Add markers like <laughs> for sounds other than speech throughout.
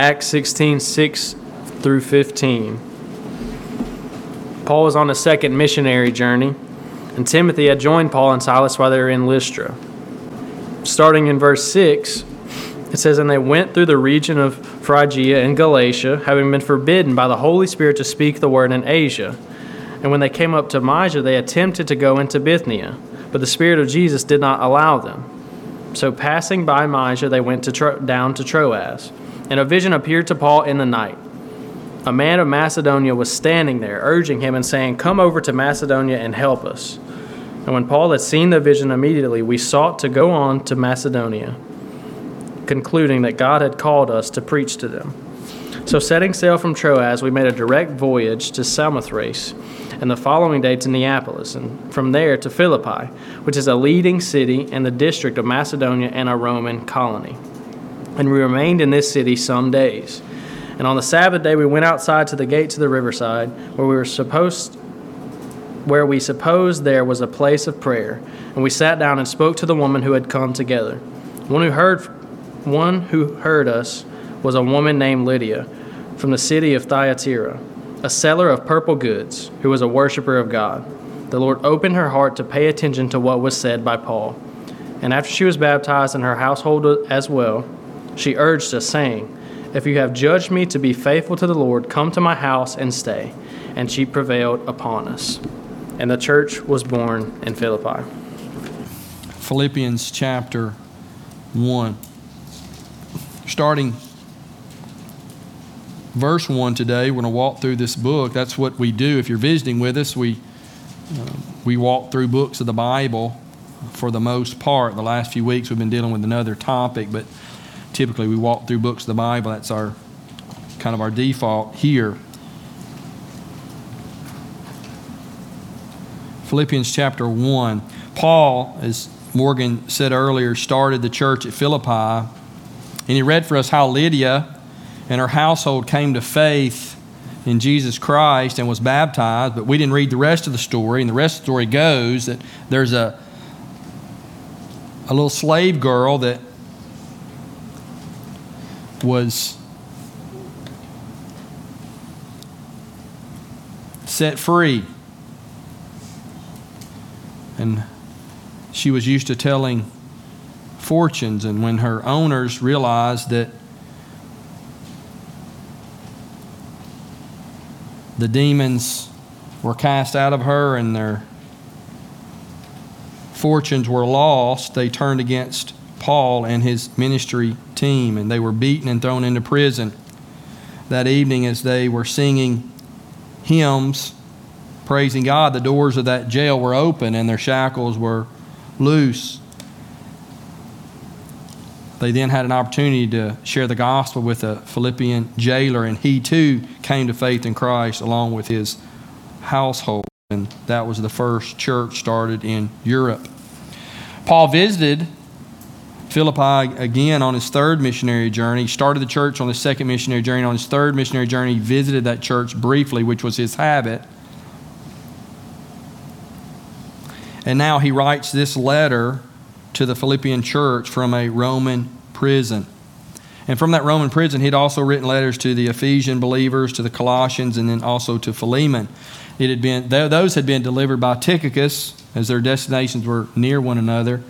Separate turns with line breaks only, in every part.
Acts 16 6 through 15. Paul was on a second missionary journey, and Timothy had joined Paul and Silas while they were in Lystra. Starting in verse 6, it says, And they went through the region of Phrygia and Galatia, having been forbidden by the Holy Spirit to speak the word in Asia. And when they came up to Mysia, they attempted to go into Bithynia, but the Spirit of Jesus did not allow them. So passing by Mysia, they went to Tro- down to Troas. And a vision appeared to Paul in the night. A man of Macedonia was standing there, urging him and saying, Come over to Macedonia and help us. And when Paul had seen the vision immediately, we sought to go on to Macedonia, concluding that God had called us to preach to them. So, setting sail from Troas, we made a direct voyage to Samothrace, and the following day to Neapolis, and from there to Philippi, which is a leading city in the district of Macedonia and a Roman colony. And we remained in this city some days. And on the Sabbath day, we went outside to the gate to the riverside, where we were supposed where we supposed there was a place of prayer, and we sat down and spoke to the woman who had come together. One who heard one who heard us was a woman named Lydia from the city of Thyatira, a seller of purple goods, who was a worshiper of God. The Lord opened her heart to pay attention to what was said by Paul. And after she was baptized and her household as well, she urged us, saying, If you have judged me to be faithful to the Lord, come to my house and stay. And she prevailed upon us and the church was born in Philippi.
Philippians chapter 1. Starting verse 1 today, we're going to walk through this book. That's what we do. If you're visiting with us, we, uh, we walk through books of the Bible for the most part. The last few weeks we've been dealing with another topic, but typically we walk through books of the Bible. That's our kind of our default here. Philippians chapter 1. Paul, as Morgan said earlier, started the church at Philippi, and he read for us how Lydia and her household came to faith in Jesus Christ and was baptized, but we didn't read the rest of the story. And the rest of the story goes that there's a, a little slave girl that was set free and she was used to telling fortunes. And when her owners realized that the demons were cast out of her and their fortunes were lost, they turned against Paul and his ministry team, and they were beaten and thrown into prison. That evening, as they were singing hymns praising God, the doors of that jail were open and their shackles were loose. They then had an opportunity to share the gospel with a Philippian jailer, and he too came to faith in Christ along with his household. And that was the first church started in Europe. Paul visited Philippi again on his third missionary journey. Started the church on his second missionary journey. On his third missionary journey, he visited that church briefly, which was his habit. And now he writes this letter to the Philippian church from a Roman prison. And from that Roman prison, he'd also written letters to the Ephesian believers, to the Colossians, and then also to Philemon. It had been, those had been delivered by Tychicus, as their destinations were near one another.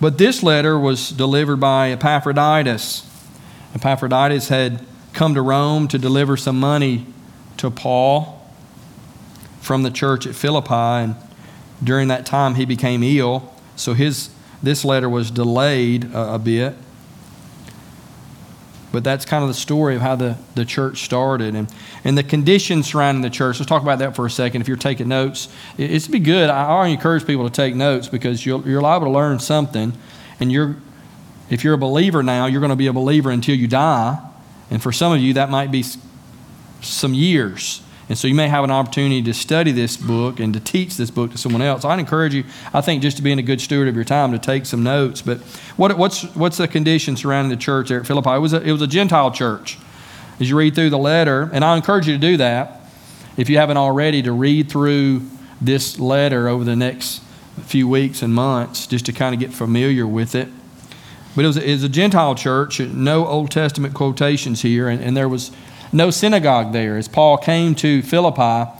But this letter was delivered by Epaphroditus. Epaphroditus had come to Rome to deliver some money to Paul from the church at Philippi, and during that time, he became ill, so his, this letter was delayed a, a bit. But that's kind of the story of how the, the church started and, and the conditions surrounding the church. Let's talk about that for a second. If you're taking notes, it, it's be good. I, I encourage people to take notes because you're, you're liable to learn something. And you're, if you're a believer now, you're going to be a believer until you die. And for some of you, that might be some years. And so you may have an opportunity to study this book and to teach this book to someone else. I'd encourage you, I think, just to being a good steward of your time, to take some notes. But what, what's, what's the condition surrounding the church there at Philippi? It was, a, it was a Gentile church. As you read through the letter, and I encourage you to do that if you haven't already, to read through this letter over the next few weeks and months just to kind of get familiar with it. But it was, it was a Gentile church, no Old Testament quotations here, and, and there was no synagogue there. As Paul came to Philippi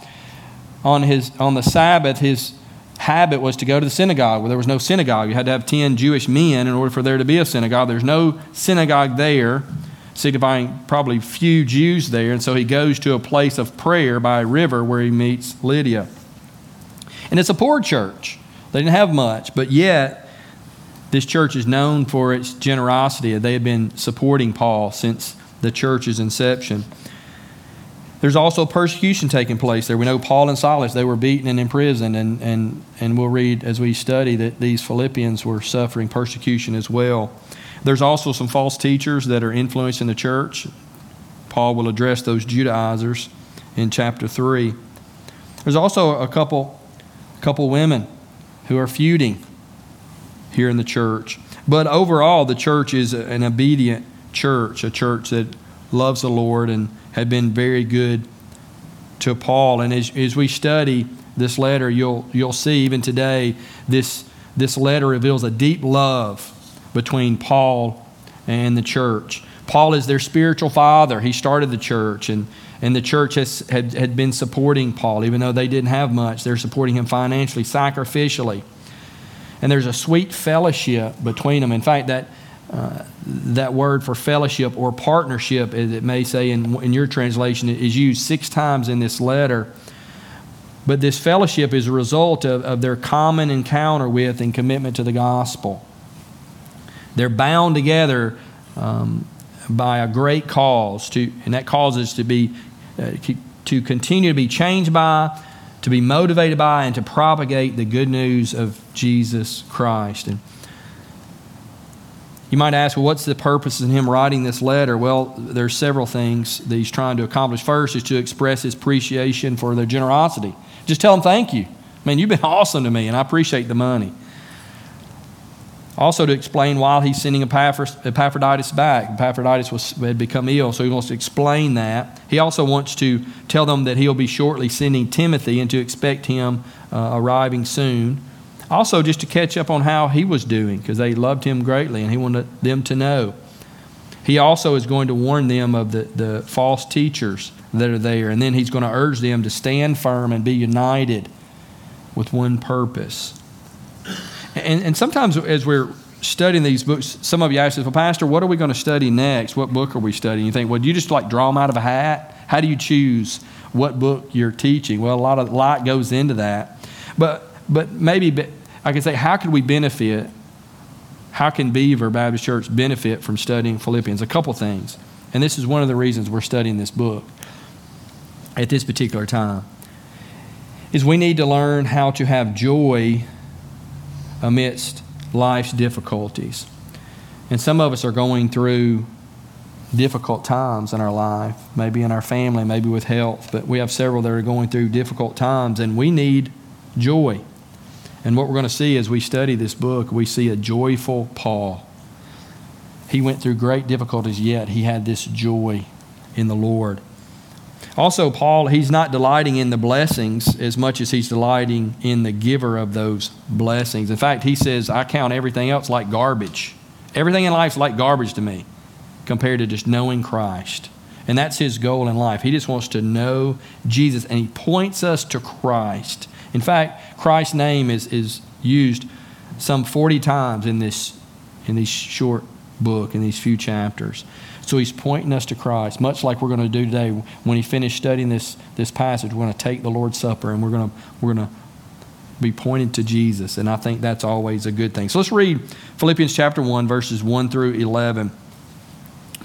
on, his, on the Sabbath, his habit was to go to the synagogue. Well, there was no synagogue. You had to have 10 Jewish men in order for there to be a synagogue. There's no synagogue there, signifying probably few Jews there. And so he goes to a place of prayer by a river where he meets Lydia. And it's a poor church. They didn't have much, but yet this church is known for its generosity. They have been supporting Paul since the church's inception. There's also persecution taking place there. We know Paul and Silas, they were beaten and imprisoned, and, and, and we'll read as we study that these Philippians were suffering persecution as well. There's also some false teachers that are influencing the church. Paul will address those Judaizers in chapter 3. There's also a couple, a couple women who are feuding here in the church. But overall, the church is an obedient church, a church that loves the Lord and had been very good to Paul. And as, as we study this letter, you'll, you'll see even today this, this letter reveals a deep love between Paul and the church. Paul is their spiritual father. He started the church, and, and the church has, had, had been supporting Paul, even though they didn't have much. They're supporting him financially, sacrificially. And there's a sweet fellowship between them. In fact, that uh, that word for fellowship or partnership, as it may say in, in your translation, is used six times in this letter. But this fellowship is a result of, of their common encounter with and commitment to the gospel. They're bound together um, by a great cause, to, and that cause is to be uh, to continue to be changed by, to be motivated by, and to propagate the good news of Jesus Christ. And you might ask, well, what's the purpose in him writing this letter? Well, there's several things that he's trying to accomplish. First is to express his appreciation for their generosity. Just tell them thank you. Man, you've been <laughs> awesome to me, and I appreciate the money. Also, to explain why he's sending Epaphroditus back. Epaphroditus was, had become ill, so he wants to explain that. He also wants to tell them that he'll be shortly sending Timothy and to expect him uh, arriving soon. Also, just to catch up on how he was doing, because they loved him greatly and he wanted them to know. He also is going to warn them of the, the false teachers that are there, and then he's going to urge them to stand firm and be united with one purpose. And, and sometimes as we're studying these books, some of you ask us, well, Pastor, what are we going to study next? What book are we studying? You think, well, do you just like draw them out of a hat? How do you choose what book you're teaching? Well, a lot of light goes into that. But, but maybe I can say, how can we benefit? How can Beaver Baptist Church benefit from studying Philippians? A couple things. And this is one of the reasons we're studying this book at this particular time. Is we need to learn how to have joy amidst life's difficulties. And some of us are going through difficult times in our life, maybe in our family, maybe with health, but we have several that are going through difficult times, and we need joy. And what we're going to see as we study this book, we see a joyful Paul. He went through great difficulties, yet he had this joy in the Lord. Also, Paul, he's not delighting in the blessings as much as he's delighting in the giver of those blessings. In fact, he says, I count everything else like garbage. Everything in life is like garbage to me compared to just knowing Christ. And that's his goal in life. He just wants to know Jesus, and he points us to Christ. In fact, Christ's name is, is used some 40 times in this, in this short book, in these few chapters. So he's pointing us to Christ, much like we're going to do today. When he finished studying this, this passage, we're going to take the Lord's Supper and we're going to, we're going to be pointed to Jesus. And I think that's always a good thing. So let's read Philippians chapter 1, verses 1 through 11.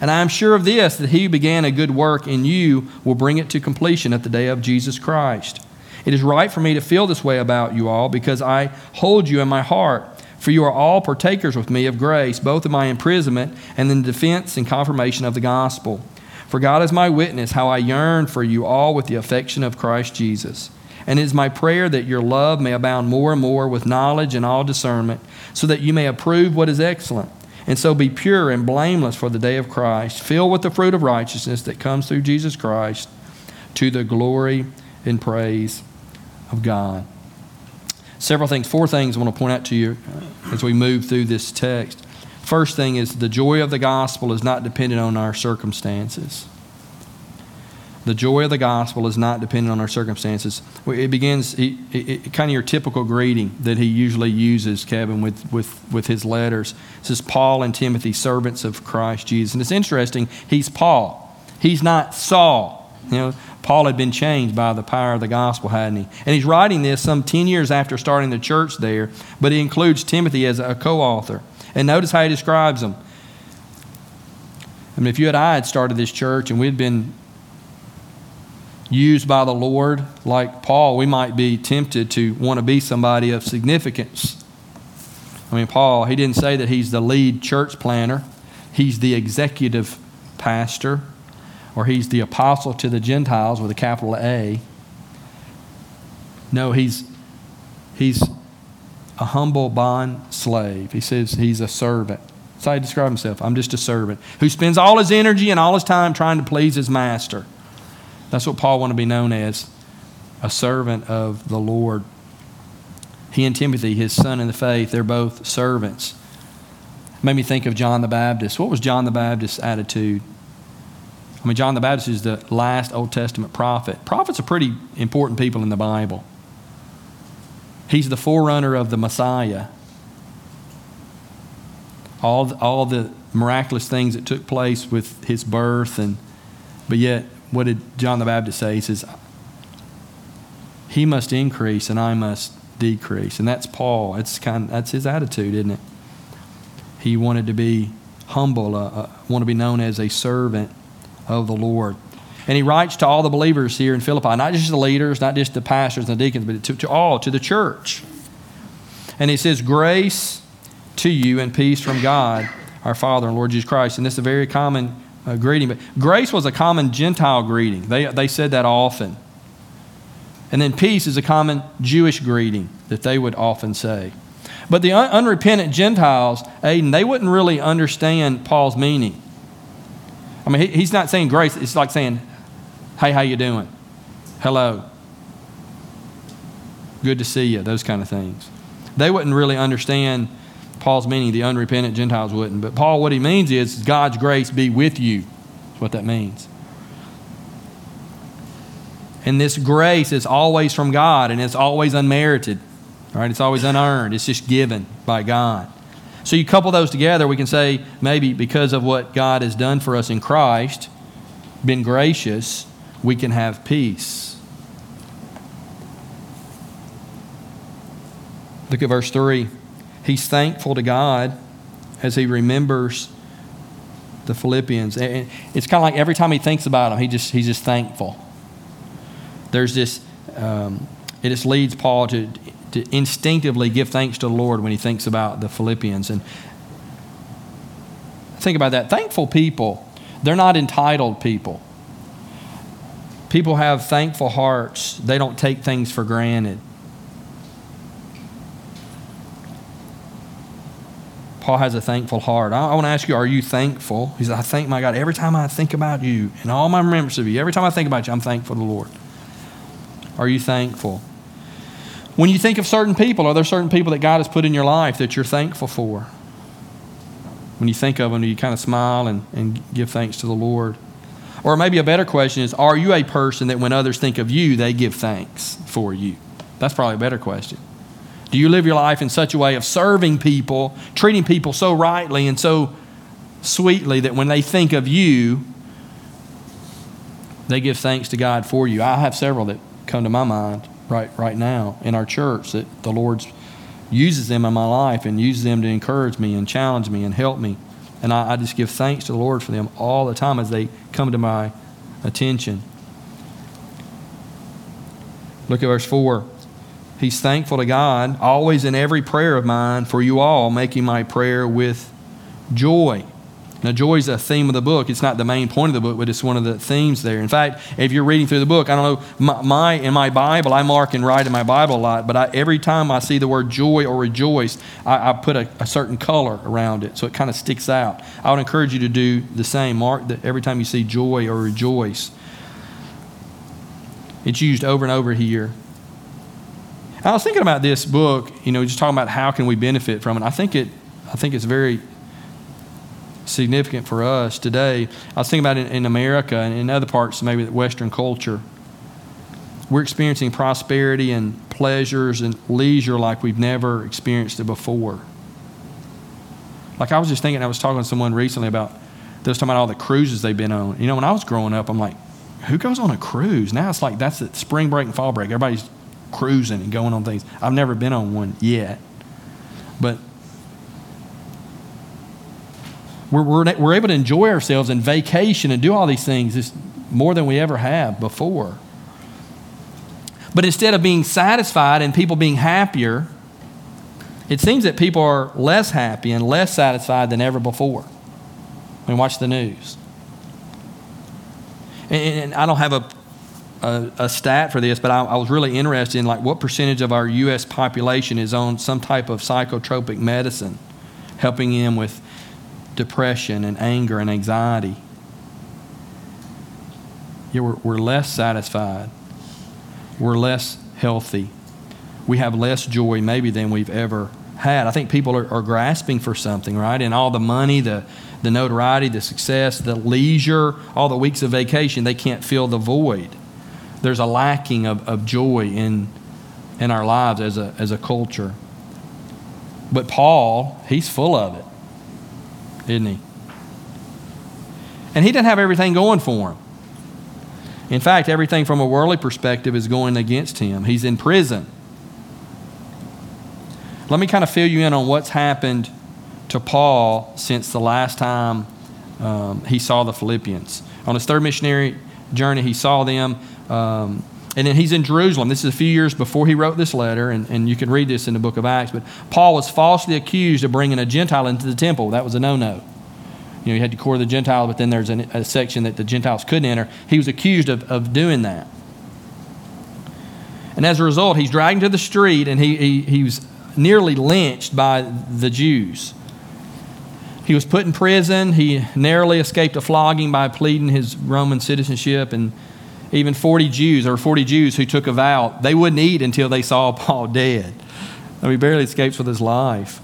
and I am sure of this, that he who began a good work in you will bring it to completion at the day of Jesus Christ. It is right for me to feel this way about you all because I hold you in my heart. For you are all partakers with me of grace, both in my imprisonment and in the defense and confirmation of the gospel. For God is my witness how I yearn for you all with the affection of Christ Jesus. And it is my prayer that your love may abound more and more with knowledge and all discernment, so that you may approve what is excellent, and so be pure and blameless for the day of Christ, filled with the fruit of righteousness that comes through Jesus Christ, to the glory and praise of God. Several things, four things I want to point out to you as we move through this text. First thing is the joy of the gospel is not dependent on our circumstances. The joy of the gospel is not dependent on our circumstances. It begins it, it, kind of your typical greeting that he usually uses, Kevin, with, with, with his letters. It says, Paul and Timothy, servants of Christ Jesus. And it's interesting, he's Paul. He's not Saul. You know, Paul had been changed by the power of the gospel, hadn't he? And he's writing this some 10 years after starting the church there, but he includes Timothy as a co author. And notice how he describes them. I mean, if you and I had started this church and we'd been used by the Lord, like Paul, we might be tempted to want to be somebody of significance. I mean, Paul, he didn't say that he's the lead church planner, he's the executive pastor, or he's the apostle to the Gentiles with a capital A. No, he's, he's a humble bond slave. He says he's a servant. That's how he describes himself. I'm just a servant who spends all his energy and all his time trying to please his master. That's what Paul wanted to be known as a servant of the Lord. He and Timothy, his son in the faith, they're both servants. made me think of John the Baptist. What was John the Baptist's attitude? I mean, John the Baptist is the last Old Testament prophet. Prophets are pretty important people in the Bible. He's the forerunner of the Messiah. All the, all the miraculous things that took place with his birth, and but yet what did John the Baptist say? He says, He must increase and I must decrease. And that's Paul. It's kind of, that's his attitude, isn't it? He wanted to be humble, uh, uh, want to be known as a servant of the Lord. And he writes to all the believers here in Philippi, not just the leaders, not just the pastors and the deacons, but to, to all, to the church. And he says, Grace to you and peace from God, our Father and Lord Jesus Christ. And this is a very common uh, greeting. But grace was a common Gentile greeting. They, they said that often. And then peace is a common Jewish greeting that they would often say. But the un- unrepentant Gentiles, Aiden, they wouldn't really understand Paul's meaning. I mean, he, he's not saying grace. It's like saying, hey, how you doing? Hello. Good to see you. Those kind of things. They wouldn't really understand Paul's meaning, the unrepentant Gentiles wouldn't. But Paul, what he means is God's grace be with you. That's what that means. And this grace is always from God and it's always unmerited. Right, it's always unearned. It's just given by God. So you couple those together, we can say maybe because of what God has done for us in Christ, been gracious, we can have peace. Look at verse 3 he's thankful to God as he remembers the Philippians. It's kind of like every time he thinks about them, he just, he's just thankful. There's this, um, it just leads Paul to, to instinctively give thanks to the Lord when he thinks about the Philippians. And think about that. Thankful people, they're not entitled people. People have thankful hearts, they don't take things for granted. Paul has a thankful heart. I, I want to ask you, are you thankful? He said, I thank my God every time I think about you and all my remembrance of you. Every time I think about you, I'm thankful to the Lord. Are you thankful? When you think of certain people, are there certain people that God has put in your life that you're thankful for? When you think of them, do you kind of smile and, and give thanks to the Lord? Or maybe a better question is Are you a person that when others think of you, they give thanks for you? That's probably a better question. Do you live your life in such a way of serving people, treating people so rightly and so sweetly that when they think of you, they give thanks to God for you? I have several that come to my mind right, right now in our church that the Lord uses them in my life and uses them to encourage me and challenge me and help me. And I, I just give thanks to the Lord for them all the time as they come to my attention. Look at verse 4. He's thankful to God, always in every prayer of mine for you all, making my prayer with joy. Now, joy is a theme of the book. It's not the main point of the book, but it's one of the themes there. In fact, if you're reading through the book, I don't know, my, my in my Bible, I mark and write in my Bible a lot, but I, every time I see the word joy or rejoice, I, I put a, a, certain color around it so it kind of sticks out. I would encourage you to do the same. Mark that every time you see joy or rejoice. It's used over and over here. I was thinking about this book, you know, just talking about how can we benefit from it. I think it, I think it's very significant for us today. I was thinking about it in America and in other parts, maybe the Western culture. We're experiencing prosperity and pleasures and leisure like we've never experienced it before. Like I was just thinking, I was talking to someone recently about, they was talking about all the cruises they've been on. You know, when I was growing up, I'm like, who goes on a cruise? Now it's like that's the spring break and fall break. Everybody's cruising and going on things. I've never been on one yet. But we're, we're, we're able to enjoy ourselves and vacation and do all these things just more than we ever have before. But instead of being satisfied and people being happier, it seems that people are less happy and less satisfied than ever before. When we watch the news. And, and I don't have a, a, a, stat for this, but I, I was really interested in like what percentage of our U.S. population is on some type of psychotropic medicine, helping them with depression and anger and anxiety. Yeah, we're, we're less satisfied. We're less healthy. We have less joy, maybe, than we've ever had. I think people are, are grasping for something, right? And all the money, the, the notoriety, the success, the leisure, all the weeks of vacation, they can't fill the void. There's a lacking of, of joy in, in our lives as a, as a culture. But Paul, he's full of it isn't he? And he didn't have everything going for him. In fact, everything from a worldly perspective is going against him. He's in prison. Let me kind of fill you in on what's happened to Paul since the last time um, he saw the Philippians. On his third missionary journey, he saw them. Um, and then he's in Jerusalem. This is a few years before he wrote this letter, and, and you can read this in the book of Acts. But Paul was falsely accused of bringing a Gentile into the temple. That was a no no. You know, you had to core the Gentile, but then there's a, a section that the Gentiles couldn't enter. He was accused of, of doing that. And as a result, he's dragged to the street and he, he, he was nearly lynched by the Jews. He was put in prison. He narrowly escaped a flogging by pleading his Roman citizenship and even 40 Jews, or 40 Jews who took a vow, they wouldn't eat until they saw <laughs> Paul dead. I mean, he barely escapes with his life.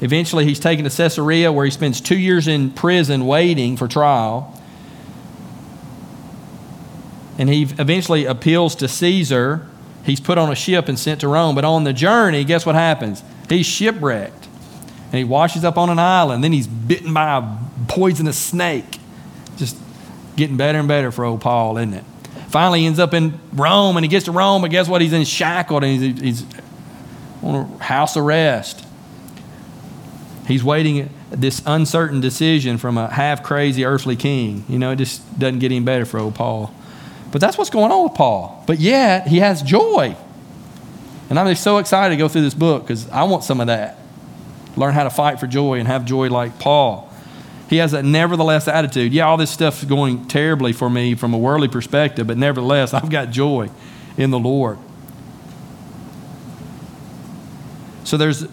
Eventually, he's taken to Caesarea, where he spends two years in prison waiting for trial. And he eventually appeals to Caesar. He's put on a ship and sent to Rome. But on the journey, guess what happens? He's shipwrecked. And he washes up on an island. Then he's bitten by a poisonous snake. Getting better and better for old Paul, isn't it? Finally, he ends up in Rome, and he gets to Rome, but guess what? He's in shackled, and he's, he's on house arrest. He's waiting this uncertain decision from a half crazy earthly king. You know, it just doesn't get any better for old Paul. But that's what's going on with Paul. But yet, he has joy. And I'm just so excited to go through this book because I want some of that. Learn how to fight for joy and have joy like Paul. He has that nevertheless attitude. Yeah, all this stuff's going terribly for me from a worldly perspective, but nevertheless, I've got joy in the Lord. So there's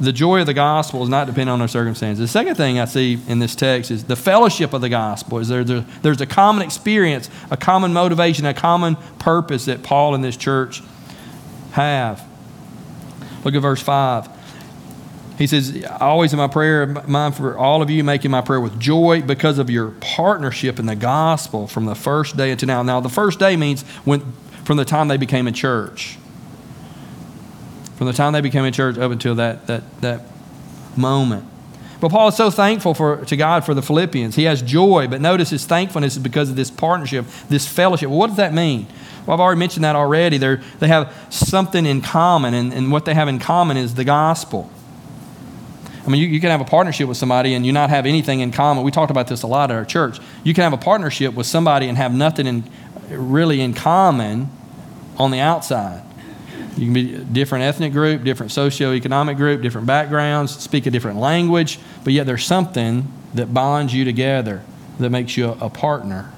the joy of the gospel is not dependent on our circumstances. The second thing I see in this text is the fellowship of the gospel. Is there, there, there's a common experience, a common motivation, a common purpose that Paul and this church have. Look at verse 5. He says, always in my prayer, mine for all of you, making my prayer with joy because of your partnership in the gospel from the first day until now. Now, the first day means when, from the time they became a church. From the time they became a church up until that, that, that moment. But Paul is so thankful for, to God for the Philippians. He has joy, but notice his thankfulness is because of this partnership, this fellowship. Well, what does that mean? Well, I've already mentioned that already. They're, they have something in common, and, and what they have in common is the gospel. I mean, you, you can have a partnership with somebody and you not have anything in common. We talked about this a lot at our church. You can have a partnership with somebody and have nothing in, really in common on the outside. You can be a different ethnic group, different socioeconomic group, different backgrounds, speak a different language, but yet there's something that bonds you together that makes you a partner.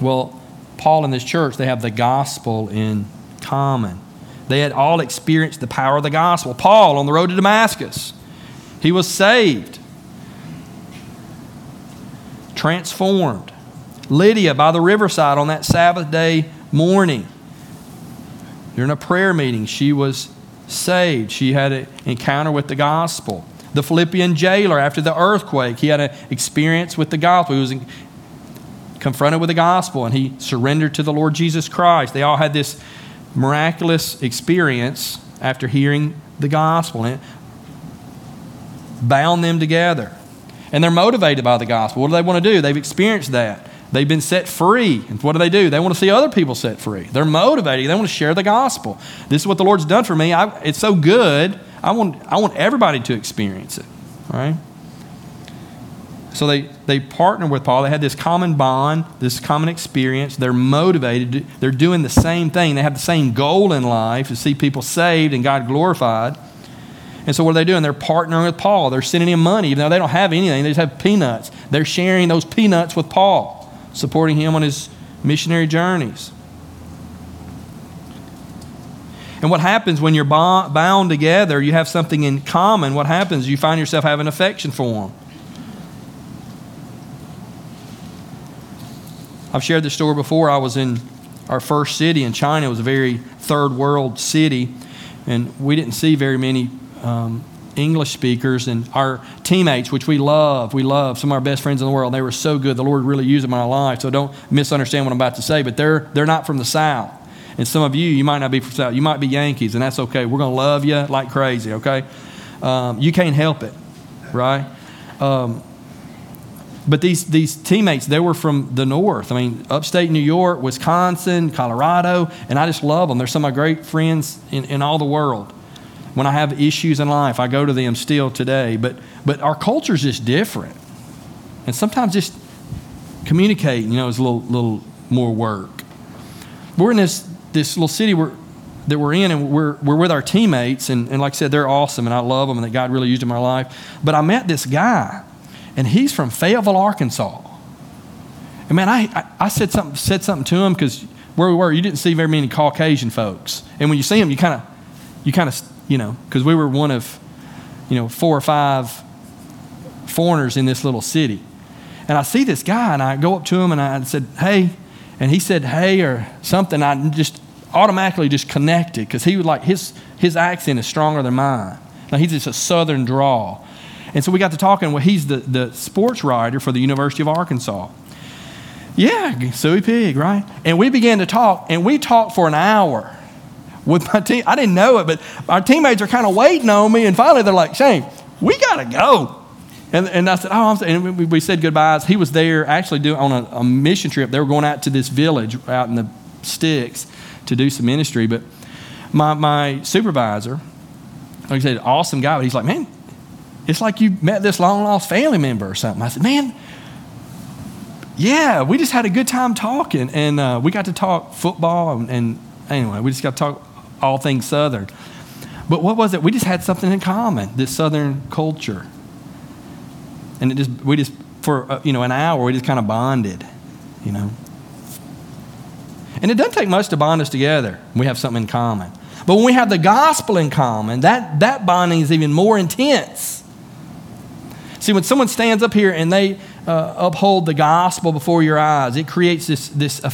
Well, Paul and this church, they have the gospel in common. They had all experienced the power of the gospel. Paul on the road to Damascus, he was saved, transformed. Lydia by the riverside on that Sabbath day morning, during a prayer meeting, she was saved. She had an encounter with the gospel. The Philippian jailer, after the earthquake, he had an experience with the gospel. He was confronted with the gospel and he surrendered to the Lord Jesus Christ. They all had this miraculous experience after hearing the gospel. And bound them together. And they're motivated by the gospel. What do they want to do? They've experienced that. They've been set free. And what do they do? They want to see other people set free. They're motivated. They want to share the gospel. This is what the Lord's done for me. I, it's so good. I want, I want everybody to experience it. All right? So they, they partner with Paul. They had this common bond, this common experience. They're motivated. They're doing the same thing. They have the same goal in life to see people saved and God glorified. And so what are they doing? They're partnering with Paul. They're sending him money, even though they don't have anything. They just have peanuts. They're sharing those peanuts with Paul supporting him on his missionary journeys. And what happens when you're bound together, you have something in common. What happens? You find yourself having affection for them. I've shared this story before. I was in our first city in China. It was a very third world city, and we didn't see very many um, English speakers and our teammates, which we love. We love some of our best friends in the world. They were so good. The Lord really used them in our life. So don't misunderstand what I'm about to say, but they're, they're not from the South. And some of you, you might not be from South. You might be Yankees, and that's okay. We're going to love you like crazy, okay? Um, you can't help it, right? Um, but these, these teammates, they were from the north. I mean, upstate New York, Wisconsin, Colorado, and I just love them. They're some of my great friends in, in all the world when I have issues in life, I go to them still today. But, but our culture is just different. And sometimes just communicating, you know, is a little, little more work. We're in this, this little city we're, that we're in, and we're, we're with our teammates. And, and like I said, they're awesome, and I love them, and that God really used in my life. But I met this guy, and he's from Fayetteville, Arkansas. And man, I, I, I said, something, said something to him because where we were, you didn't see very many Caucasian folks. And when you see them, you kind of you kind of you know, because we were one of, you know, four or five foreigners in this little city. And I see this guy, and I go up to him and I said, hey. And he said, hey, or something. I just automatically just connected because he was like, his, his accent is stronger than mine. Now, he's just a southern drawl. And so we got to talking. Well, he's the, the sports writer for the University of Arkansas. Yeah, Suey Pig, right? And we began to talk, and we talked for an hour with my team. I didn't know it, but our teammates are kind of waiting on me. And finally, they're like, Shane, we got to go. And, and I said, oh, I'm. And we, we said goodbyes. He was there actually doing on a, a, mission trip. They were going out to this village out in the sticks to do some ministry. But my, my supervisor, like I said, awesome guy, but he's like, man, it's like you met this long lost family member or something. I said, man, yeah, we just had a good time talking. And uh, we got to talk football. And, and anyway, we just got to talk all things Southern. But what was it? We just had something in common, this Southern culture. And it just, we just, for, uh, you know, an hour, we just kind of bonded, you know. And it doesn't take much to bond us together. We have something in common. But when we have the gospel in common, that, that bonding is even more intense. See, when someone stands up here and they uh, uphold the gospel before your eyes, it creates this, this, uh,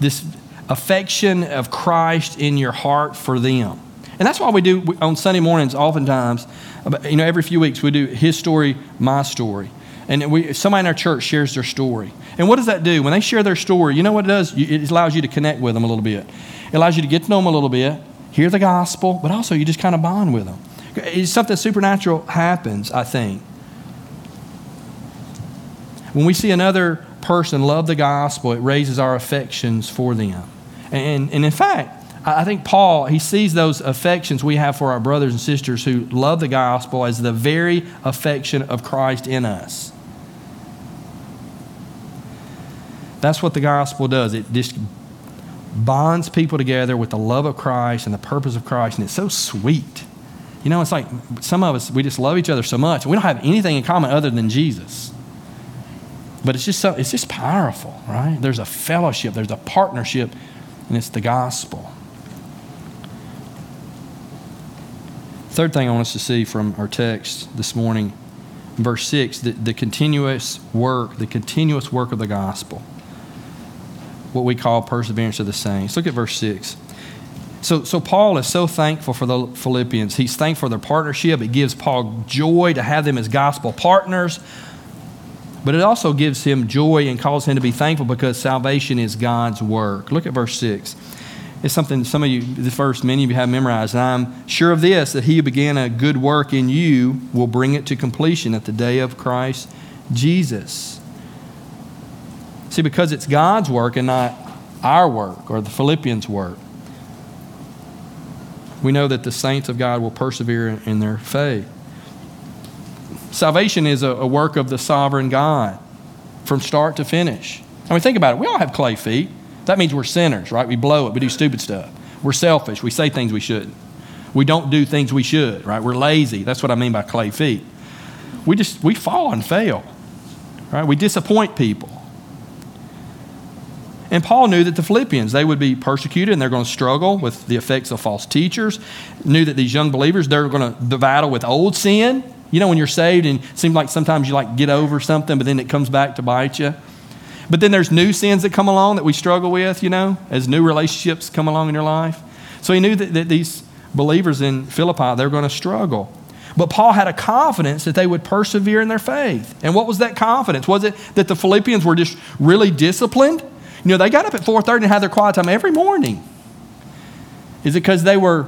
this affection of Christ in your heart for them. And that's why we do on Sunday mornings, oftentimes, you know, every few weeks, we do his story, my story. And we, somebody in our church shares their story. And what does that do? When they share their story, you know what it does? It allows you to connect with them a little bit. It allows you to get to know them a little bit, hear the gospel, but also you just kind of bond with them. It's something supernatural happens, I think. When we see another person love the gospel, it raises our affections for them. And, and in fact, I think Paul, he sees those affections we have for our brothers and sisters who love the gospel as the very affection of Christ in us. That's what the gospel does. It just bonds people together with the love of Christ and the purpose of Christ, and it's so sweet. You know, it's like some of us, we just love each other so much. We don't have anything in common other than Jesus. But it's just so, it's just powerful, right? There's a fellowship, there's a partnership, and it's the gospel. Third thing I want us to see from our text this morning, verse 6, the, the continuous work, the continuous work of the gospel. What we call perseverance of the saints. Look at verse 6. So, so Paul is so thankful for the Philippians. He's thankful for their partnership. It gives Paul joy to have them as gospel partners. But it also gives him joy and calls him to be thankful because salvation is God's work. Look at verse 6. It's something some of you, the first many of you have memorized. I'm sure of this, that he who began a good work in you will bring it to completion at the day of Christ Jesus. See, because it's God's work and not our work or the Philippians' work we know that the saints of God will persevere in their faith. Salvation is a, a, work of the sovereign God from start to finish. I mean, think about it. We all have clay feet. That means we're sinners, right? We blow it. We do stupid stuff. We're selfish. We say things we shouldn't. We don't do things we should, right? We're lazy. That's what I mean by clay feet. We just, we fall and fail, right? We disappoint people. And Paul knew that the Philippians, they would be persecuted and they're going to struggle with the effects of false teachers. Knew that these young believers, they're going to battle with old sin. You know, when you're saved and it seems like sometimes you like get over something, but then it comes back to bite you. But then there's new sins that come along that we struggle with, you know, as new relationships come along in your life. So he knew that, that these believers in Philippi, they're going to struggle. But Paul had a confidence that they would persevere in their faith. And what was that confidence? Was it that the Philippians were just really disciplined? You know, they got up at 4:30 and had their quiet time every morning. Is it because they were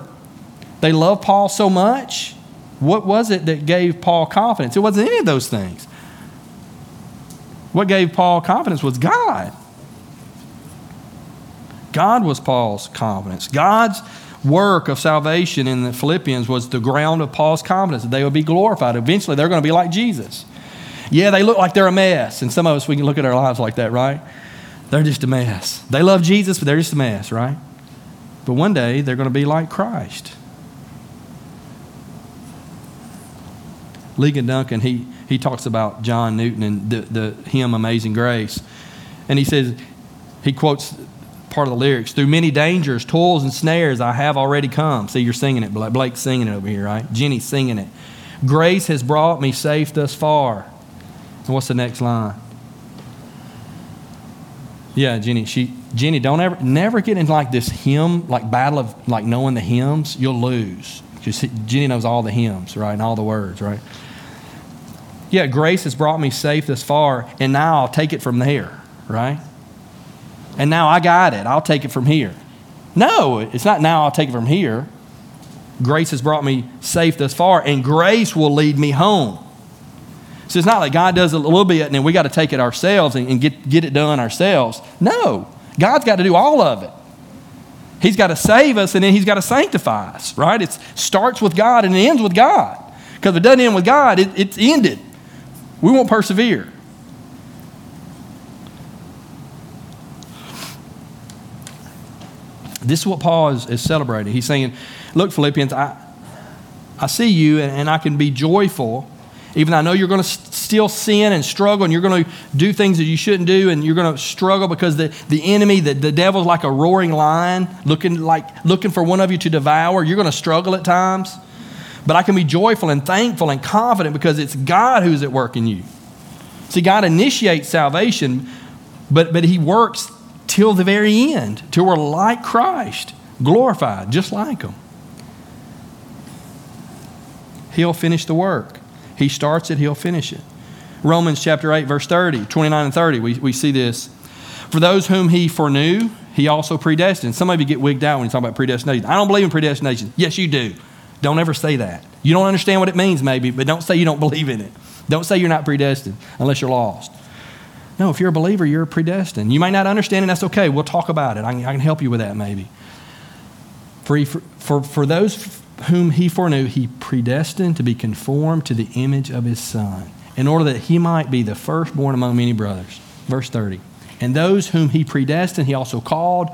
they loved Paul so much? What was it that gave Paul confidence? It wasn't any of those things. What gave Paul confidence was God. God was Paul's confidence. God's work of salvation in the Philippians was the ground of Paul's confidence that they would be glorified. Eventually, they're going to be like Jesus. Yeah, they look like they're a mess. And some of us, we can look at our lives like that, right? They're just a mess. They love Jesus, but they're just a mess, right? But one day they're going to be like Christ. Ligon Duncan, he, he talks about John Newton and the, the hymn Amazing Grace. And he says, he quotes part of the lyrics Through many dangers, toils, and snares, I have already come. See, you're singing it. Blake's singing it over here, right? Jenny's singing it. Grace has brought me safe thus far. And what's the next line? Yeah, Jenny. She Jenny, don't ever never get into like this hymn, like battle of like knowing the hymns. You'll lose. Because Jenny knows all the hymns, right, and all the words, right. Yeah, grace has brought me safe this far, and now I'll take it from there, right? And now I got it. I'll take it from here. No, it's not now I'll take it from here. Grace has brought me safe thus far, and grace will lead me home. So it's not like God does a little bit and then we got to take it ourselves and, and get, get it done ourselves. No, God's got to do all of it. He's got to save us and then He's got to sanctify us, right? It starts with God and it ends with God. Because if it doesn't end with God, it, it's ended. We won't persevere. This is what Paul is, is celebrating. He's saying, Look, Philippians, I, I see you and, and I can be joyful even though I know you're going to still sin and struggle and you're going to do things that you shouldn't do and you're going to struggle because the, the enemy, the, the devil's like a roaring lion looking, like, looking for one of you to devour. You're going to struggle at times. But I can be joyful and thankful and confident because it's God who's at work in you. See, God initiates salvation, but, but He works till the very end, till we're like Christ, glorified, just like Him. He'll finish the work. He starts it, he'll finish it. Romans chapter 8, verse 30, 29 and 30, we, we see this. For those whom he foreknew, he also predestined. Some of you get wigged out when you talk about predestination. I don't believe in predestination. Yes, you do. Don't ever say that. You don't understand what it means, maybe, but don't say you don't <laughs> believe in it. Don't say you're not predestined unless you're lost. No, if you're a believer, you're predestined. You might not understand it, that's okay. We'll talk about it. I can, I can help you with that, maybe. For, for, for those whom he foreknew, he predestined to be conformed to the image of his Son, in order that he might be the firstborn among many brothers. Verse 30. And those whom he predestined, he also called.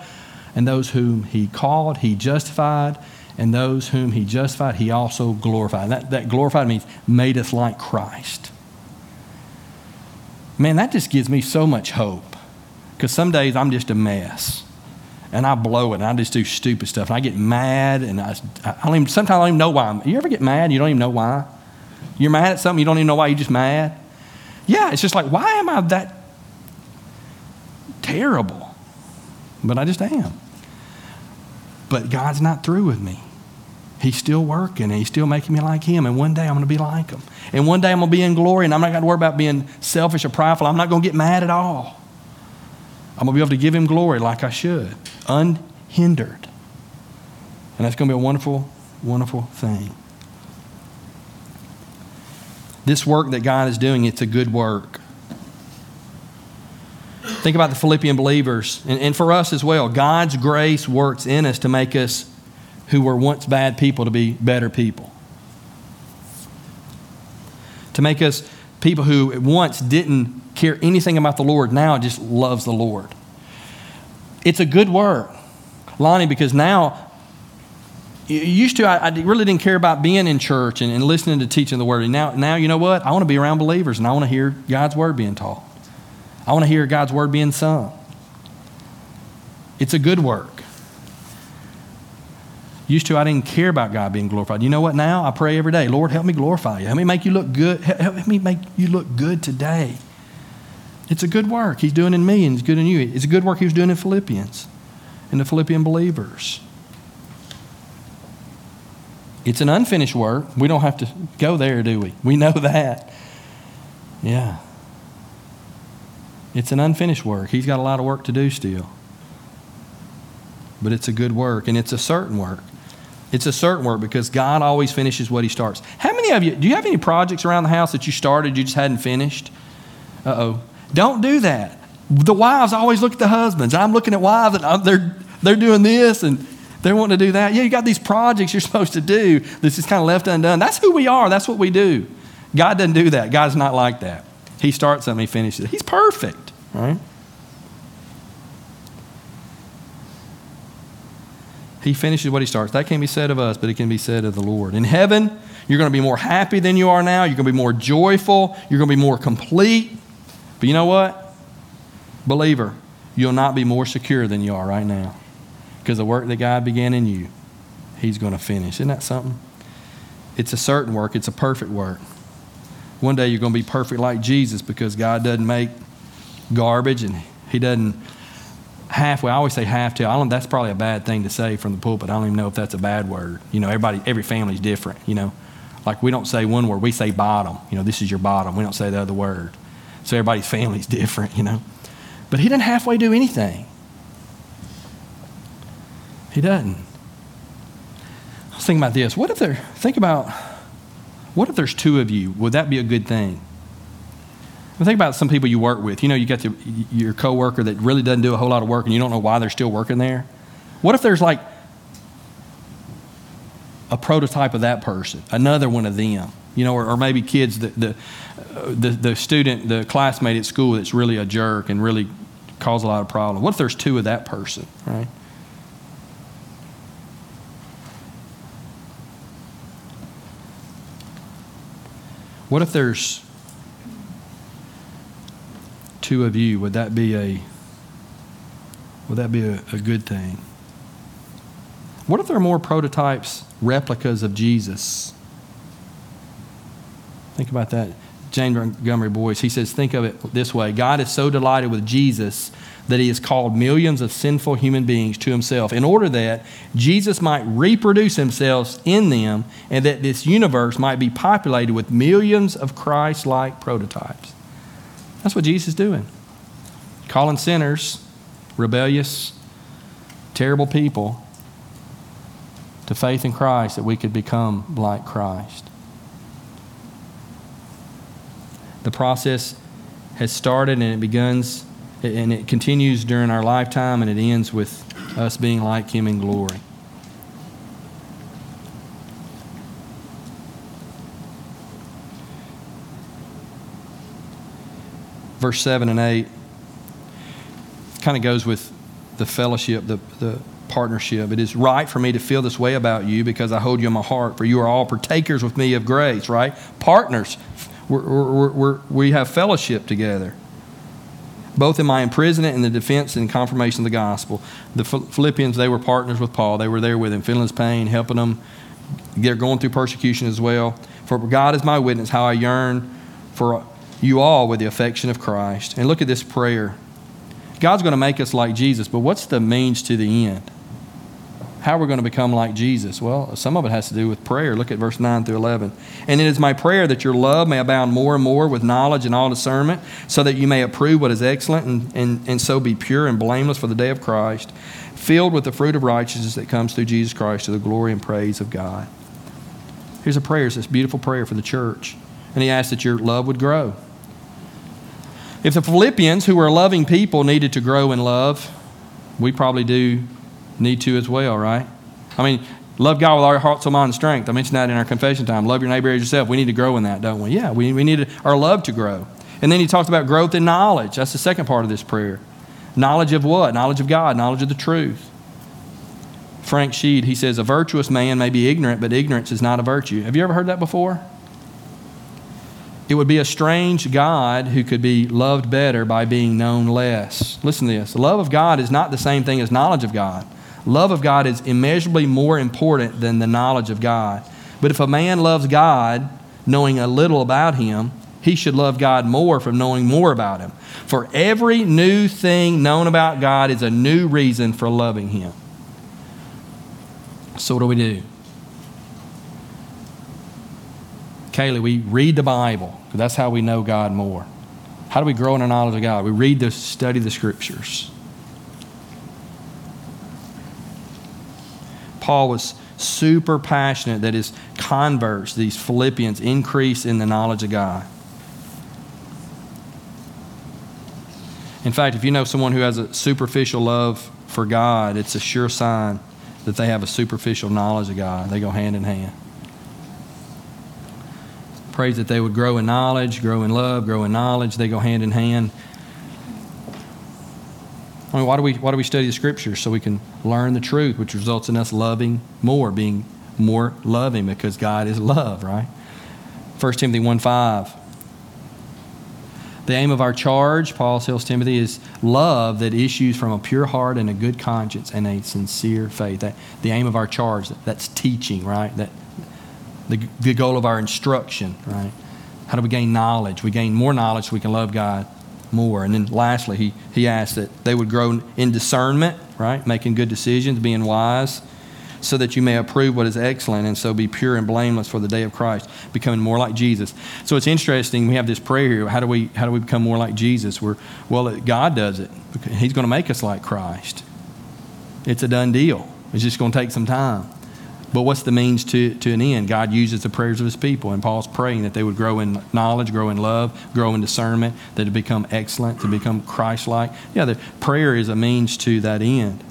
and those whom he called, he justified, and those whom he justified, he also glorified. That, that glorified means made us like Christ. Man, that just gives me so much hope. Because some days I'm just a mess. And I blow it and I just do stupid stuff. And I get mad and I, I don't even, sometimes I don't even know why. I'm, you ever get mad you don't even know why? You're mad at something, you don't even know why, you're just mad? Yeah, it's just like, why am I that terrible? But I just am. But God's not through with me. He's still working and he's still making me like him. And one day I'm going to be like him. And one day I'm going to be in glory and I'm not going to worry about being selfish or prideful. I'm not going to get mad at all. I'm going to be able to give him glory like I should, unhindered. And that's going to be a wonderful, wonderful thing. This work that God is doing, it's a good work. Think about the Philippian believers, and, and for us as well. God's grace works in us to make us who were once bad people to be better people. To make us people who once didn't care anything about the Lord, now just loves the Lord. It's a good work, Lonnie, because now, used to, I, I really didn't care about being in church and, and listening to teaching the Word. And now, now, you know what? I want to be around believers and I want to hear God's Word being taught. I want to hear God's Word being sung. It's a good work. Used to, I didn't care about God being glorified. You know what? Now I pray every day, Lord, help me glorify you. Help me make you look good. Help me make you look good today. It's a good work He's doing in me and He's good in you. It's a good work He was doing in Philippians, in the Philippian believers. It's an unfinished work. We don't have to go there, do we? We know <laughs> that. Yeah. It's an unfinished work. He's got a lot of work to do still. But it's a good work, and it's a certain work. It's a certain work because God always finishes what He starts. How many of you, do you have any projects around the house that you started, you just hadn't finished? Uh oh. Don't do that. The wives always look at the husbands. I'm looking at wives and they're, they're doing this and they're wanting to do that. Yeah, you got these projects you're <laughs> supposed to do This is kind of left undone. That's who we are. That's what we do. God doesn't do that. God's not like that. He starts something, He finishes it. He's perfect, right? He finishes what he starts. That can be said of us, but it can be said of the Lord. In heaven, you're going to be more happy than you are now. You're going to be more joyful. You're going to be more complete. But you know what? Believer, you'll not be more secure than you are right now. Because the work that God began in you, He's going to finish. Isn't that something? It's a certain work, it's a perfect work. One day you're going to be perfect like Jesus because God doesn't make garbage and He doesn't halfway. I always say half to. I don't. That's probably a bad thing to say from the pulpit. I don't even know if that's a bad word. You know, everybody, every family's different. You know, like we don't say one word. We say bottom. You know, this is your bottom. We don't say the other word. So everybody's <laughs> family's different. You know, but he doesn't halfway do anything. He doesn't. I was thinking about this. What if there? Think about. What if there's two of you? Would that be a good thing? think about some people you work with. You know, you got the, your coworker that really doesn't do a whole lot of work and you don't know why they're still working there. What if there's like a prototype of that person, another one of them, you know, or, or maybe kids, that the, the, the student, the classmate at school that's really a jerk and really cause a lot of problems. What if there's two of that person, right? What if there's two of you, would that be a would that be a, a good thing? What if there are more prototypes, replicas of Jesus? Think about that. James Montgomery Boice, he says, think of it this way God is so delighted with Jesus that he has called millions of sinful human beings to himself in order that Jesus might reproduce himself in them and that this universe might be populated with millions of Christ like prototypes. That's what Jesus is doing. Calling sinners, rebellious, terrible people, to faith in Christ that we could become like Christ. The process has started and it begins and it continues during our lifetime and it ends with us being like Him in glory. verse 7 and 8 kind of goes with the fellowship, the, the partnership. It is right for me to feel this way about you because I hold you in my heart, for you are all partakers with me of grace, right? Partners. We're, we're, we're, we have fellowship together, both in my imprisonment and the defense and confirmation of the gospel. The Philippians, they were partners with Paul. They were there with him, feeling his pain, helping them. They're going through persecution as well. For God is my witness, how I yearn for you all with the affection of Christ. And look at this prayer. God's going to make us like Jesus, but what's the means to the end? How we're going to become like Jesus? Well, some of it has to do with prayer. Look at verse 9 through 11. And it is my prayer that your love may abound more and more with knowledge and all discernment, so that you may approve what is excellent and, and, and so be pure and blameless for the day of Christ, filled with the fruit of righteousness that comes through Jesus Christ to the glory and praise of God. Here's a prayer. It's this beautiful prayer for the church. And he asks that your love would grow. If the Philippians, who were loving people, needed to grow in love, we probably do need to as well, right? I mean, love God with all your heart, soul, mind, and strength. I mentioned that in our confession time. Love your neighbor as yourself. We need to grow in that, don't we? Yeah, we, we need our love to grow. And then he talks about growth in knowledge. That's the second part of this prayer. Knowledge of what? Knowledge of God, knowledge of the truth. Frank Sheed, he says, A virtuous man may be ignorant, but ignorance is not a virtue. Have you ever heard that before? It would be a strange God who could be loved better by being known less. Listen to this. The love of God is not the same thing as knowledge of God. Love of God is immeasurably more important than the knowledge of God. But if a man loves God, knowing a little about him, he should love God more from knowing more about him. For every new thing known about God is a new reason for loving him. So, what do we do? Kaylee, we read the Bible that's how we know God more. How do we grow in our knowledge of God? We read the study the scriptures. Paul was super passionate that his converts, these Philippians, increase in the knowledge of God. In fact, if you know someone who has a superficial love for God, it's a sure sign that they have a superficial knowledge of God. They go hand in hand prays that they would grow in knowledge, grow in love, grow in knowledge. They go hand in hand. I mean, why do we why do we study the scriptures so we can learn the truth, which results in us loving more, being more loving because God is love, right? 1 Timothy 1 5. The aim of our charge, Paul tells Timothy, is love that issues from a pure heart and a good conscience and a sincere faith. That, the aim of our charge, that's teaching, right? That the, the goal of our instruction, right? How do we gain knowledge? We gain more knowledge so we can love God more. And then lastly, he, he asked that they would grow in discernment, right? Making good decisions, being wise, so that you may approve what is excellent and so be pure and blameless for the day of Christ, becoming more like Jesus. So it's interesting. We have this prayer here. How do we, how do we become more like Jesus? We're, well, God does it. He's going to make us like Christ. It's a done deal. It's just going to take some time. But what's the means to, to an end? God uses the prayers of his people, and Paul's praying that they would grow in knowledge, grow in love, grow in discernment, that to become excellent, to become Christ like. Yeah, the prayer is a means to that end.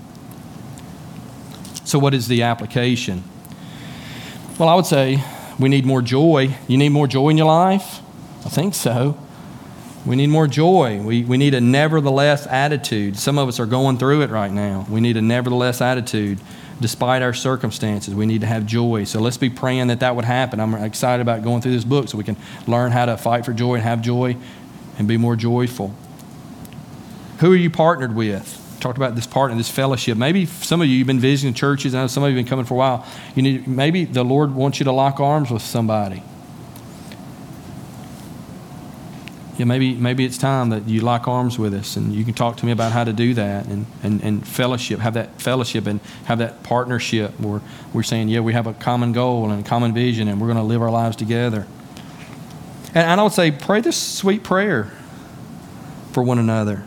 So, what is the application? Well, I would say we need more joy. You need more joy in your life? I think so. We need more joy. We, we need a nevertheless attitude. Some of us are going through it right now. We need a nevertheless attitude despite our circumstances. We need to have joy. So let's be praying that that would happen. I'm excited about going through this book so we can learn how to fight for joy and have joy and be more joyful. Who are you partnered with? Talked about this partner, this fellowship. Maybe some of you you've been visiting churches. I know some of you have been coming for a while. You need maybe the Lord wants you to lock arms with somebody. Yeah, maybe, maybe it's time that you lock arms with us and you can talk to me about how to do that and, and, and fellowship, have that fellowship and have that partnership where we're saying, yeah, we have a common goal and a common vision and we're going to live our lives together. And, I would say, pray this sweet prayer for one another,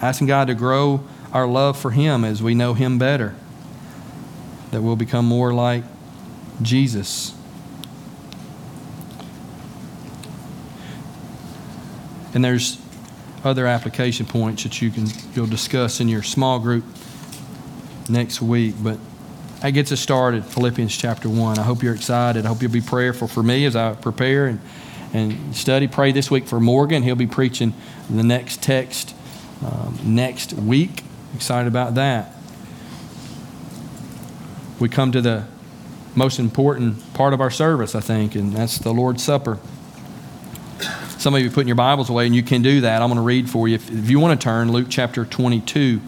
asking God to grow our love for Him as we know Him better, that we'll become more like Jesus. And there's other application points that you can you'll discuss in your small group next week. But that gets us started, Philippians chapter 1. I hope you're excited. I hope you'll be prayerful for me as I prepare and, and study. Pray this week for Morgan. He'll be preaching the next text um, next week. excited about that. We come to the most important part of our service, I think, and that's the Lord's Supper. Some of you putting your Bibles away, and you can do that. I'm going to read for you. If, if you want to turn, Luke chapter 22.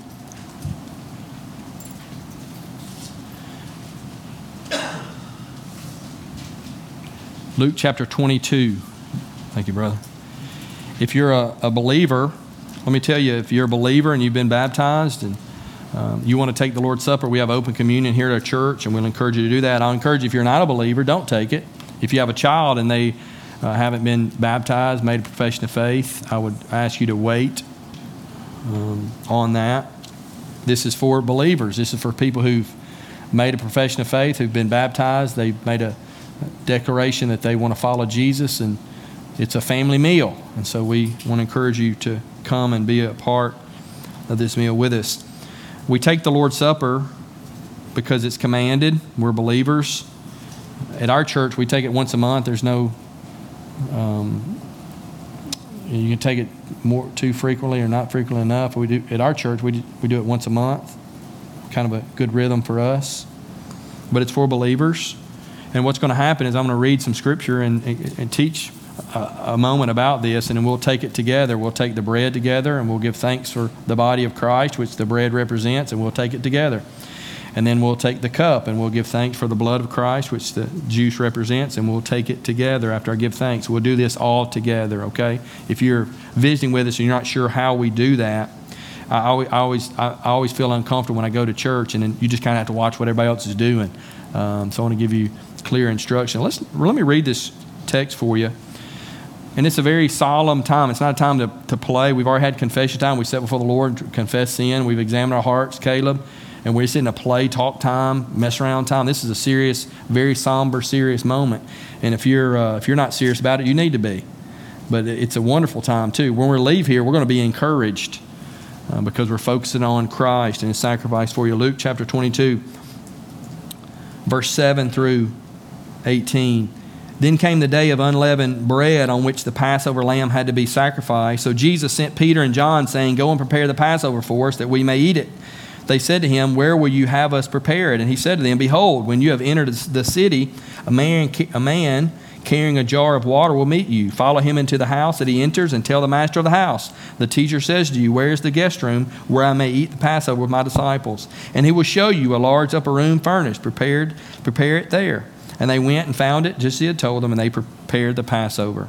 Luke chapter 22. Thank you, brother. If you're a, a believer, let me tell you, if you're a believer and you've been baptized and um, you want to take the Lord's Supper, we have open communion here at our church, and we'll encourage you to do that. I'll encourage you, if you're not a believer, don't take it. If you have a child and they uh, haven't been baptized, made a profession of faith, I would ask you to wait um, on that. This is for believers. This is for people who've made a profession of faith, who've been baptized, they've made a declaration that they want to follow Jesus, and it's a family meal. And so we want to encourage you to come and be a part of this meal with us. We take the Lord's Supper because it's commanded. We're believers. At our church, we take it once a month. There's no, um, you can take it more too frequently or not frequently enough. We do at our church. We do, we do it once a month. Kind of a good rhythm for us, but it's for believers. And what's going to happen is I'm going to read some scripture and, and, and teach a, a, moment about this, and then we'll take it together. We'll take the bread together, and we'll give thanks for the body of Christ, which the bread represents, and we'll take it together. And then we'll take the cup, and we'll give thanks for the blood of Christ, which the juice represents, and we'll take it together after I give thanks. We'll do this all together, okay? If you're visiting with us and you're not sure how we do that, I always, I always, I always feel uncomfortable when I go to church, and then you just kind of have to watch what everybody else is doing. Um, so I want to give you clear instruction. Let's, let me read this text for you. And it's a very solemn time. It's not a time to, to play. We've already had confession time. We sat before the Lord, confess sin. We've examined our hearts, Caleb. And we're sitting a play, talk time, mess around time. This is a serious, very somber, serious moment. And if you're, uh, if you're not serious about it, you need to be. But it's a wonderful time, too. When we leave here, we're going to be encouraged uh, because we're focusing on Christ and His sacrifice for you. Luke chapter 22, verse 7 through 18. Then came the day of unleavened bread on which the Passover lamb had to be sacrificed. So Jesus sent Peter and John, saying, Go and prepare the Passover for us that we may eat it. They said to him, Where will you have us prepare it? And he said to them, Behold, when you have entered the city, a man, a man carrying a jar of water will meet you. Follow him into the house that he enters and tell the master of the house, The teacher says to you, Where is the guest room where I may eat the Passover with my disciples? And he will show you a large upper room furnished. Prepared, prepare it there. And they went and found it just as he had told them, and they prepared the Passover.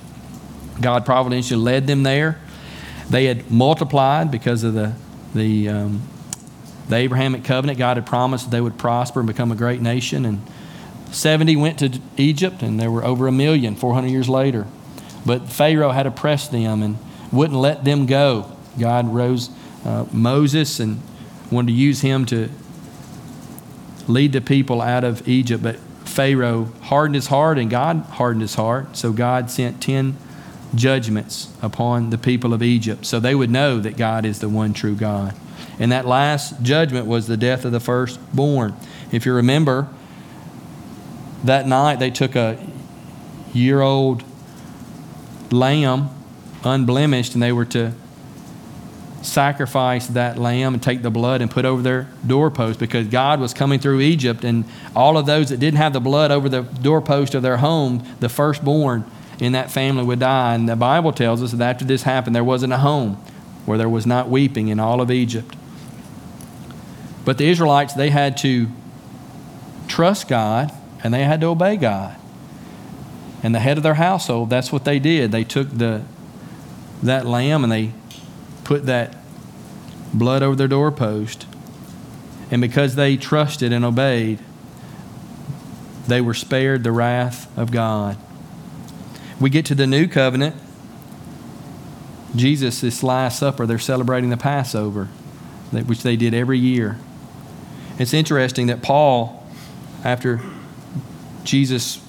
God providentially led them there. They had multiplied because of the, the, um, the Abrahamic covenant. God had promised they would prosper and become a great nation. And 70 went to Egypt, and there were over a million 400 years later. But Pharaoh had oppressed them and wouldn't let them go. God rose uh, Moses and wanted to use him to lead the people out of Egypt. But Pharaoh hardened his heart, and God hardened his heart. So God sent 10 judgments upon the people of Egypt so they would know that God is the one true God. And that last judgment was the death of the firstborn. If you remember, that night they took a year old lamb, unblemished, and they were to sacrifice that lamb and take the blood and put over their doorpost because God was coming through Egypt and all of those that didn't have the blood over the doorpost of their home, the firstborn in that family would die. And the Bible tells us that after this happened, there wasn't a home where there was not weeping in all of Egypt. But the Israelites, they had to trust God and they had to obey God. And the head of their household, that's what they did. They took the that lamb and they put that blood over their doorpost. And because they trusted and obeyed, they were spared the wrath of God. We get to the new covenant. Jesus, this Last Supper, they're celebrating the Passover, which they did every year. It's interesting that Paul, after Jesus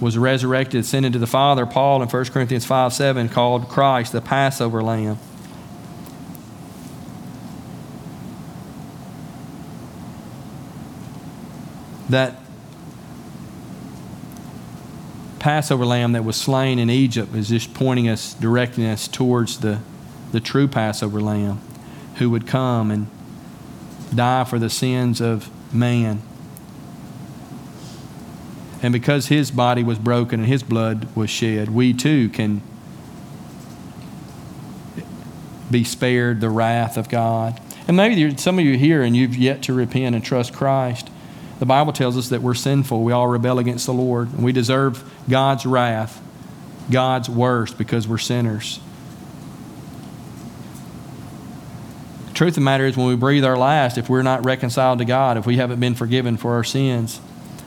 was resurrected, sent into the Father, Paul in 1 Corinthians 5 7 called Christ the Passover lamb. That Passover lamb that was slain in Egypt is just pointing us, directing us towards the, the true Passover lamb who would come and die for the sins of man. And because his body was broken and his blood was shed, we too can be spared the wrath of God. And maybe some of you here and you've yet to repent and trust Christ. The Bible tells us that we're sinful. We all rebel against the Lord. And we deserve God's wrath, God's worst, because we're sinners. The truth of the matter is, when we breathe our last, if we're not reconciled to God, if we haven't been forgiven for our sins,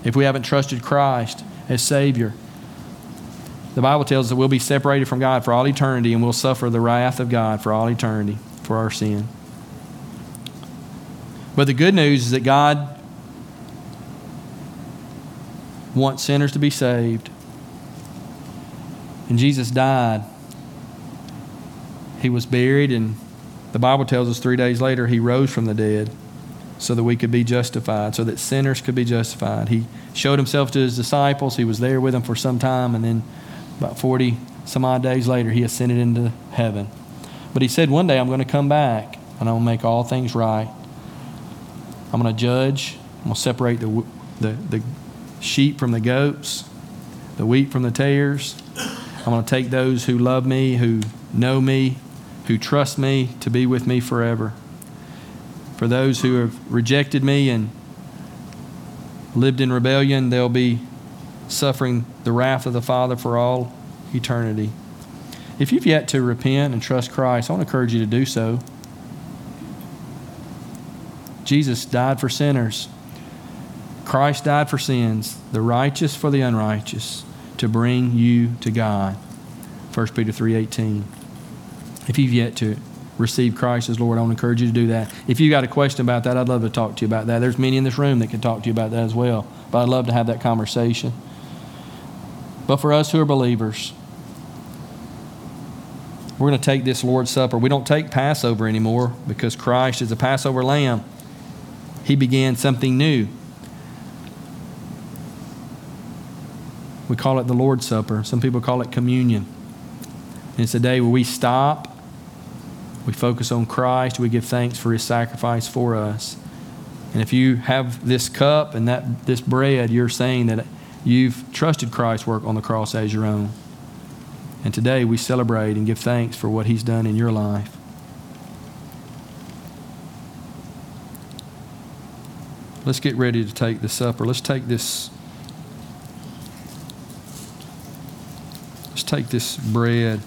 if we haven't trusted Christ as Savior. The Bible tells us that we'll be separated from God for all eternity and we'll suffer the wrath of God for all eternity for our sin. But the good news is that God wants sinners to be saved. And Jesus died. He was buried, and the Bible tells us three days later he rose from the dead so that we could be justified, so that sinners could be justified. He showed himself to his disciples. He was there with them for some time, and then about 40 some odd days later, he ascended into heaven. But he said, One day I'm going to come back, and I'm going to make all things right. I'm going to judge. I'm going to separate the, the, the sheep from the goats, the wheat from the tares. I'm going to take those who love me, who know me, who trust me to be with me forever for those who have rejected me and lived in rebellion, they'll be suffering the wrath of the Father for all eternity. If you've yet to repent and trust Christ, I want to encourage you to do so. Jesus died for sinners. Christ died for sins, the righteous for the unrighteous, to bring you to God. 1 Peter 3:18. If you've yet to receive Christ as Lord, I want to encourage you to do that. If you've got a question about that, I'd love to talk to you about that. There's many in this room that can talk to you about that as well, but I'd love to have that conversation. But for us who are believers, we're going to take this Lord's Supper. We don't take Passover anymore because Christ is a Passover lamb. He began something new. We call it the Lord's Supper. Some people call it communion. And it's a day where we stop we focus on Christ. We give thanks for his sacrifice for us. And if you have this cup and that this bread, you're saying that you've trusted Christ's work on the cross as your own. And today we celebrate and give thanks for what he's done in your life. Let's get ready to take the supper. Let's take this Let's take this bread.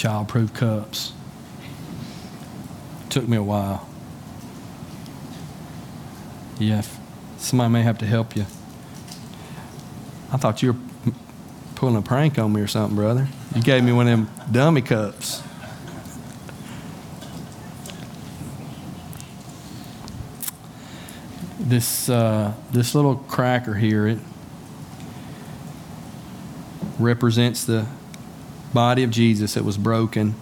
Childproof cups. Took me a while. Yeah, somebody may have to help you. I thought you were pulling a prank on me or something, brother. You gave me one of them dummy cups. This uh, this little cracker here it represents the body of Jesus that was broken.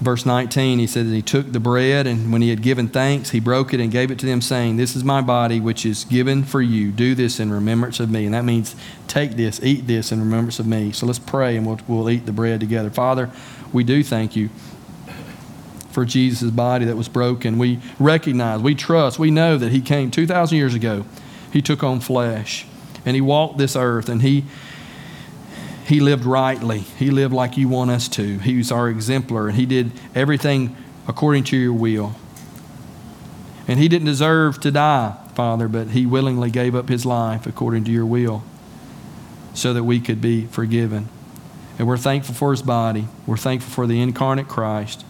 Verse 19, he said that he took the bread, and when he had given thanks, he broke it and gave it to them, saying, This is my body, which is given for you. Do this in remembrance of me. And that means take this, eat this in remembrance of me. So let's pray and we'll, we'll eat the bread together. Father, we do thank you for Jesus' body that was broken. We recognize, we trust, we know that he came 2,000 years ago. He took on flesh and he walked this earth and he he lived rightly. He lived like you want us to. He was our exemplar, and he did everything according to your will. And he didn't deserve to die, Father, but he willingly gave up his life according to your will so that we could be forgiven. And we're thankful for his body. We're thankful for the incarnate Christ.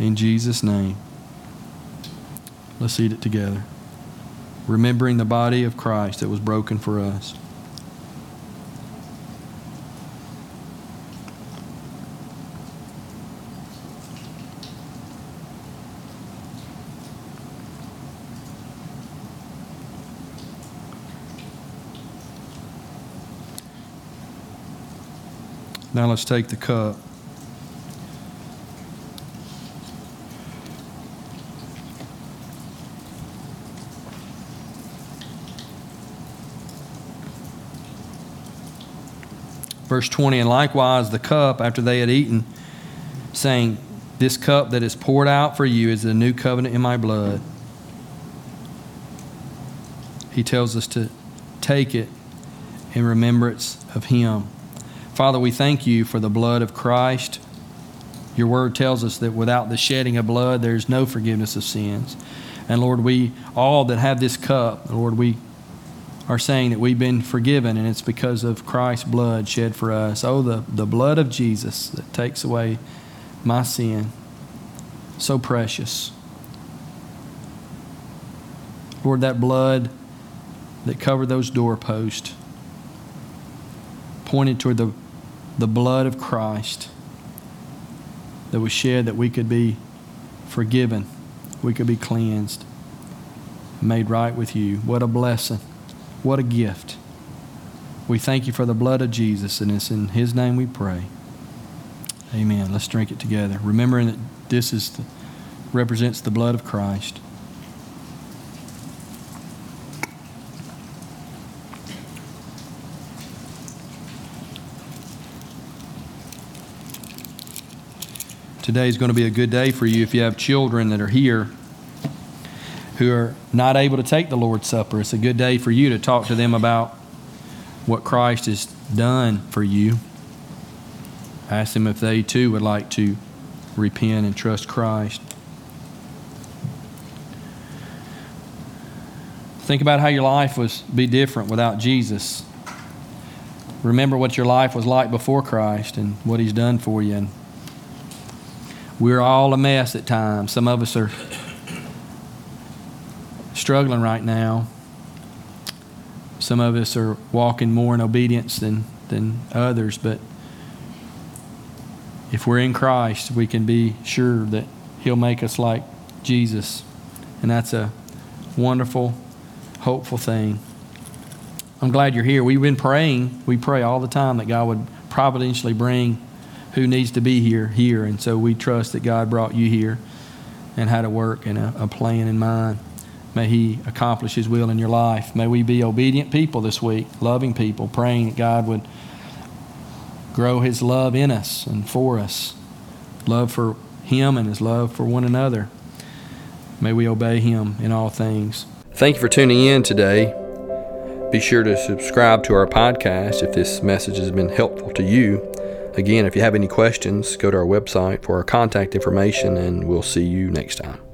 In Jesus' name, let's eat it together. Remembering the body of Christ that was broken for us. Now let's take the cup. Verse 20, and likewise the cup after they had eaten, saying, This cup that is poured out for you is the new covenant in my blood. He tells us to take it in remembrance of Him. Father, we thank you for the blood of Christ. Your word tells us that without the shedding of blood, there's no forgiveness of sins. And Lord, we all that have this cup, Lord, we are saying that we've been forgiven, and it's because of Christ's blood shed for us. Oh, the, the blood of Jesus that takes away my sin. So precious. Lord, that blood that covered those doorposts pointed toward the, the blood of Christ that was shed that we could be forgiven, we could be cleansed, made right with you. What a blessing. What a gift. We thank you for the blood of Jesus, and it's in His name we pray. Amen. Let's drink it together, remembering that this is the, represents the blood of Christ. Today is going to be a good day for you if you have children that are here who are not able to take the Lord's Supper. It's a good day for you to talk to them about what Christ has done for you. Ask them if they too would like to repent and trust Christ. Think about how your life was be different without Jesus. Remember what your life was like before Christ and what he's done for you and we're all a mess at times. Some of us are struggling right now. Some of us are walking more in obedience than, than others, but if we're in Christ, we can be sure that He'll make us like Jesus. And that's a wonderful, hopeful thing. I'm glad you're here. We've been praying. We pray all the time that God would providentially bring who needs to be here here. And so we trust that God brought you here and had a work and a, a plan in mind. May He accomplish His will in your life. May we be obedient people this week, loving people, praying that God would grow His love in us and for us. Love for Him and His love for one another. May we obey Him in all things. Thank you for tuning in today. Be sure to subscribe to our podcast if this message has been helpful to you. Again, if you have any questions, go to our website for our contact information, and we'll see you next time.